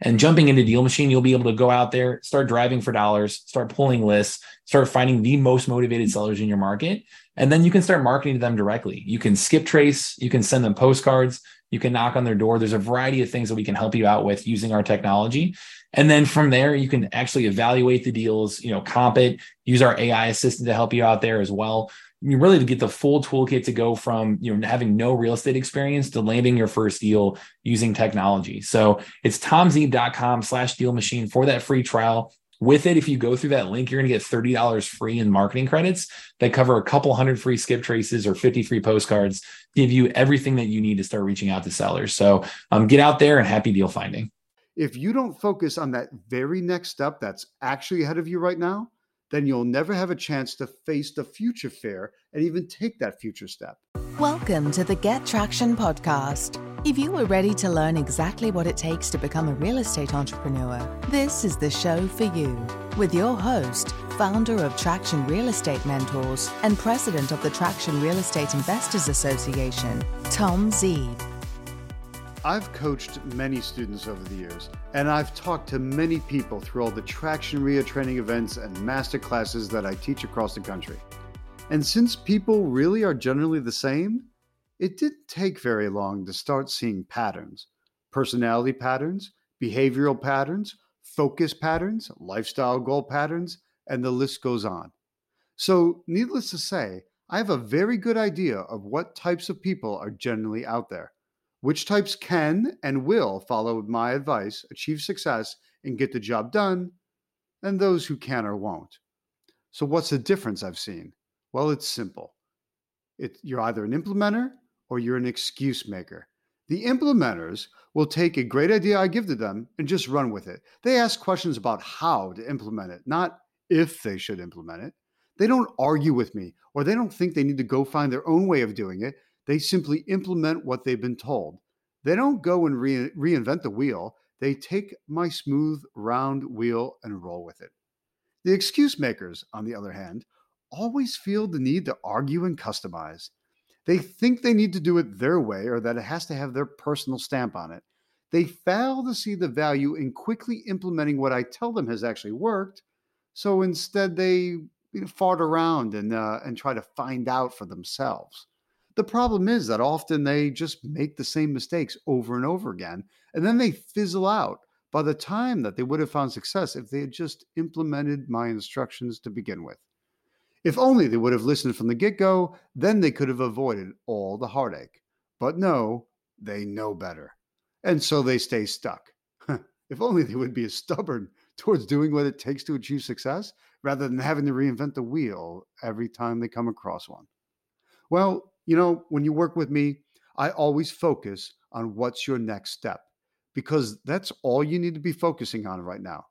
And jumping into Deal Machine, you'll be able to go out there, start driving for dollars, start pulling lists, start finding the most motivated sellers in your market. And then you can start marketing to them directly. You can skip trace, you can send them postcards, you can knock on their door. There's a variety of things that we can help you out with using our technology. And then from there, you can actually evaluate the deals, you know, comp it, use our AI assistant to help you out there as well you really to get the full toolkit to go from you know having no real estate experience to landing your first deal using technology. So it's tomzeeb.com slash deal machine for that free trial. With it, if you go through that link, you're going to get $30 free in marketing credits that cover a couple hundred free skip traces or 50 free postcards, give you everything that you need to start reaching out to sellers. So um, get out there and happy deal finding. If you don't focus on that very next step that's actually ahead of you right now, then you'll never have a chance to face the future fear and even take that future step. Welcome to the Get Traction podcast. If you are ready to learn exactly what it takes to become a real estate entrepreneur, this is the show for you. With your host, founder of Traction Real Estate Mentors and president of the Traction Real Estate Investors Association, Tom Zeeb. I've coached many students over the years, and I've talked to many people through all the Traction REIA training events and master classes that I teach across the country. And since people really are generally the same, it didn't take very long to start seeing patterns personality patterns, behavioral patterns, focus patterns, lifestyle goal patterns, and the list goes on. So, needless to say, I have a very good idea of what types of people are generally out there. Which types can and will follow my advice, achieve success, and get the job done, and those who can or won't. So, what's the difference I've seen? Well, it's simple. It, you're either an implementer or you're an excuse maker. The implementers will take a great idea I give to them and just run with it. They ask questions about how to implement it, not if they should implement it. They don't argue with me or they don't think they need to go find their own way of doing it. They simply implement what they've been told. They don't go and re- reinvent the wheel. They take my smooth, round wheel and roll with it. The excuse makers, on the other hand, always feel the need to argue and customize. They think they need to do it their way or that it has to have their personal stamp on it. They fail to see the value in quickly implementing what I tell them has actually worked. So instead, they you know, fart around and, uh, and try to find out for themselves. The problem is that often they just make the same mistakes over and over again, and then they fizzle out by the time that they would have found success if they had just implemented my instructions to begin with. If only they would have listened from the get go, then they could have avoided all the heartache. But no, they know better. And so they stay stuck. if only they would be as stubborn towards doing what it takes to achieve success rather than having to reinvent the wheel every time they come across one. Well, you know, when you work with me, I always focus on what's your next step because that's all you need to be focusing on right now.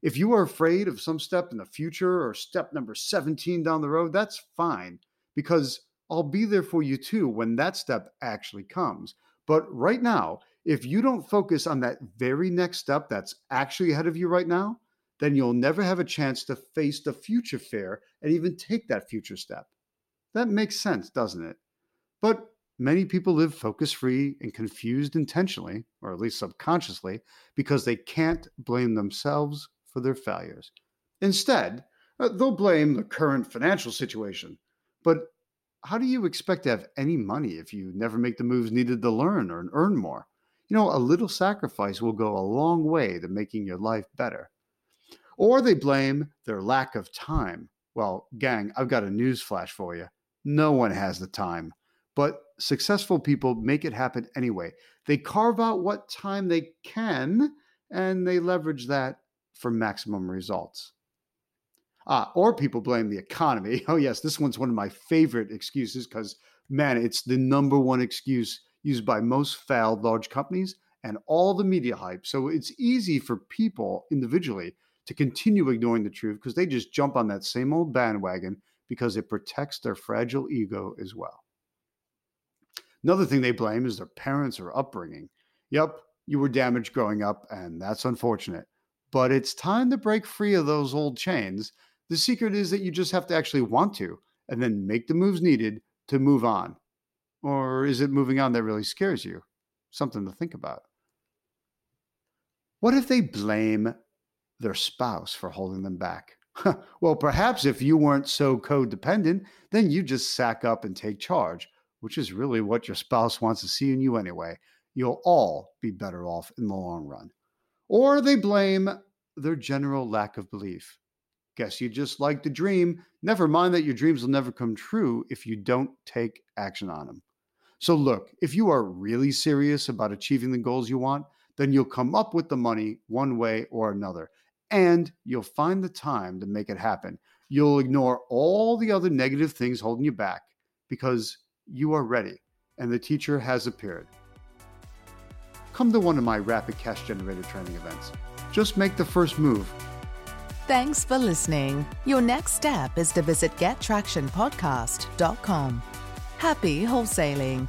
If you are afraid of some step in the future or step number 17 down the road, that's fine because I'll be there for you too when that step actually comes. But right now, if you don't focus on that very next step that's actually ahead of you right now, then you'll never have a chance to face the future fear and even take that future step. That makes sense, doesn't it? But many people live focus free and confused intentionally, or at least subconsciously, because they can't blame themselves for their failures. Instead, uh, they'll blame the current financial situation. But how do you expect to have any money if you never make the moves needed to learn or earn more? You know, a little sacrifice will go a long way to making your life better. Or they blame their lack of time. Well, gang, I've got a news flash for you. No one has the time. But successful people make it happen anyway. They carve out what time they can and they leverage that for maximum results. Ah, or people blame the economy. Oh, yes, this one's one of my favorite excuses because, man, it's the number one excuse used by most failed large companies and all the media hype. So it's easy for people individually to continue ignoring the truth because they just jump on that same old bandwagon because it protects their fragile ego as well. Another thing they blame is their parents or upbringing. Yep, you were damaged growing up, and that's unfortunate. But it's time to break free of those old chains. The secret is that you just have to actually want to and then make the moves needed to move on. Or is it moving on that really scares you? Something to think about. What if they blame their spouse for holding them back? well, perhaps if you weren't so codependent, then you just sack up and take charge, which is really what your spouse wants to see in you anyway. You'll all be better off in the long run. Or they blame their general lack of belief. Guess you just like to dream. Never mind that your dreams will never come true if you don't take action on them. So, look, if you are really serious about achieving the goals you want, then you'll come up with the money one way or another, and you'll find the time to make it happen. You'll ignore all the other negative things holding you back because you are ready and the teacher has appeared. Come to one of my rapid cash generator training events. Just make the first move Thanks for listening. Your next step is to visit gettractionpodcast.com. Happy wholesaling.